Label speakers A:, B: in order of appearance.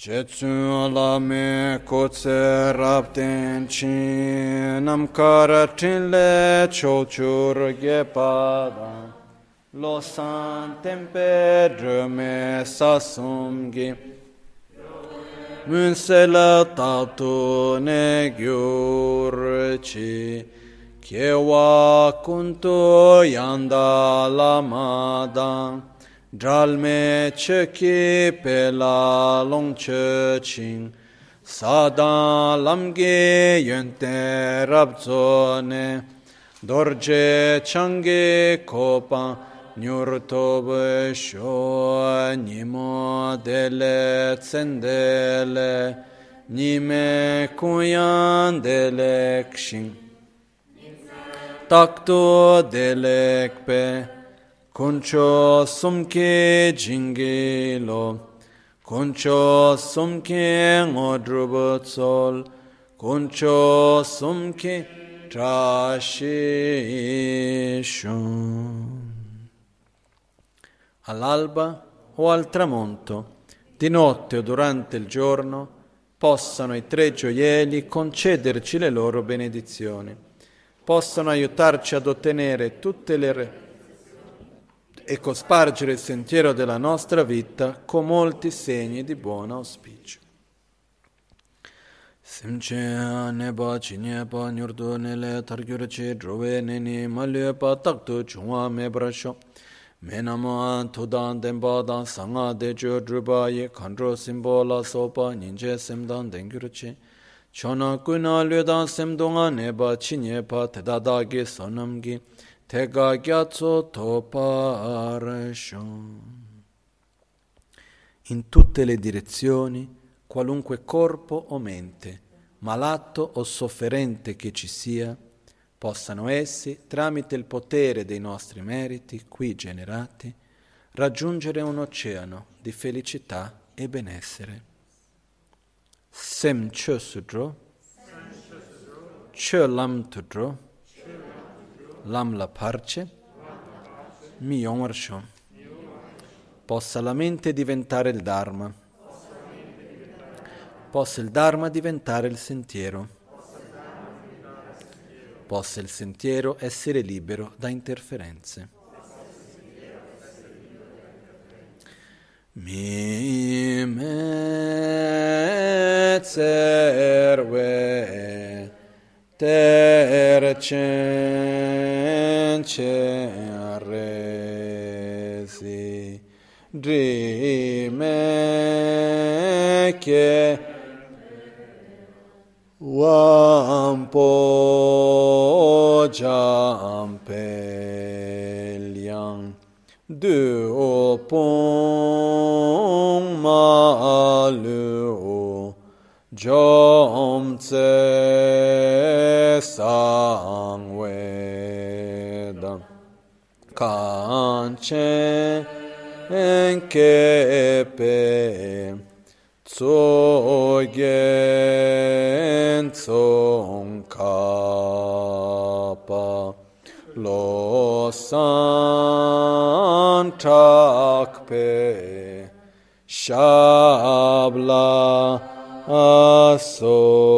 A: Jetsun la me kotse rapten chin nam karatin le chochur ge pada lo san tempe dreme sasum ge mun sela tatu ne yanda lamada Dralme cheki pela long ching sada lamge yente rabzone dorje change kopa nyurtobe sho nimo dele nime kuyan delek shing takto delek pe Kuncho sumke jingelo, kuncho sumke ngodrubo tsol, kuncho sumke trascishun. All'alba o al tramonto, di notte o durante il giorno, possano i tre gioielli concederci le loro benedizioni, possano aiutarci ad ottenere tutte le e cospargere il sentiero della nostra vita con molti segni di buon auspicio. Simche ne ba chi ne pa nyur do ne le tar gyur che drove ne ni ma le pa tak to chungwa me bra sho me na ma to dan den ba dan sanga de jo dru ba ye khandro sim bo la so pa nyin che sim dan den gyur chona ku na le dan sim do nga tega ghiaccio In tutte le direzioni, qualunque corpo o mente, malato o sofferente che ci sia, possano essi, tramite il potere dei nostri meriti qui generati, raggiungere un oceano di felicità e benessere. Sem chösudro, chölam lam la parce, mi yomar shom. Possa la mente diventare il Dharma. Possa il Dharma diventare il sentiero. Possa il sentiero essere libero da interferenze. Mi tercen resi drime che wampo jampeliang du opong malu jom tse sang vedam kanchen kepe tsogen tsong lo san takpe shabla asolwa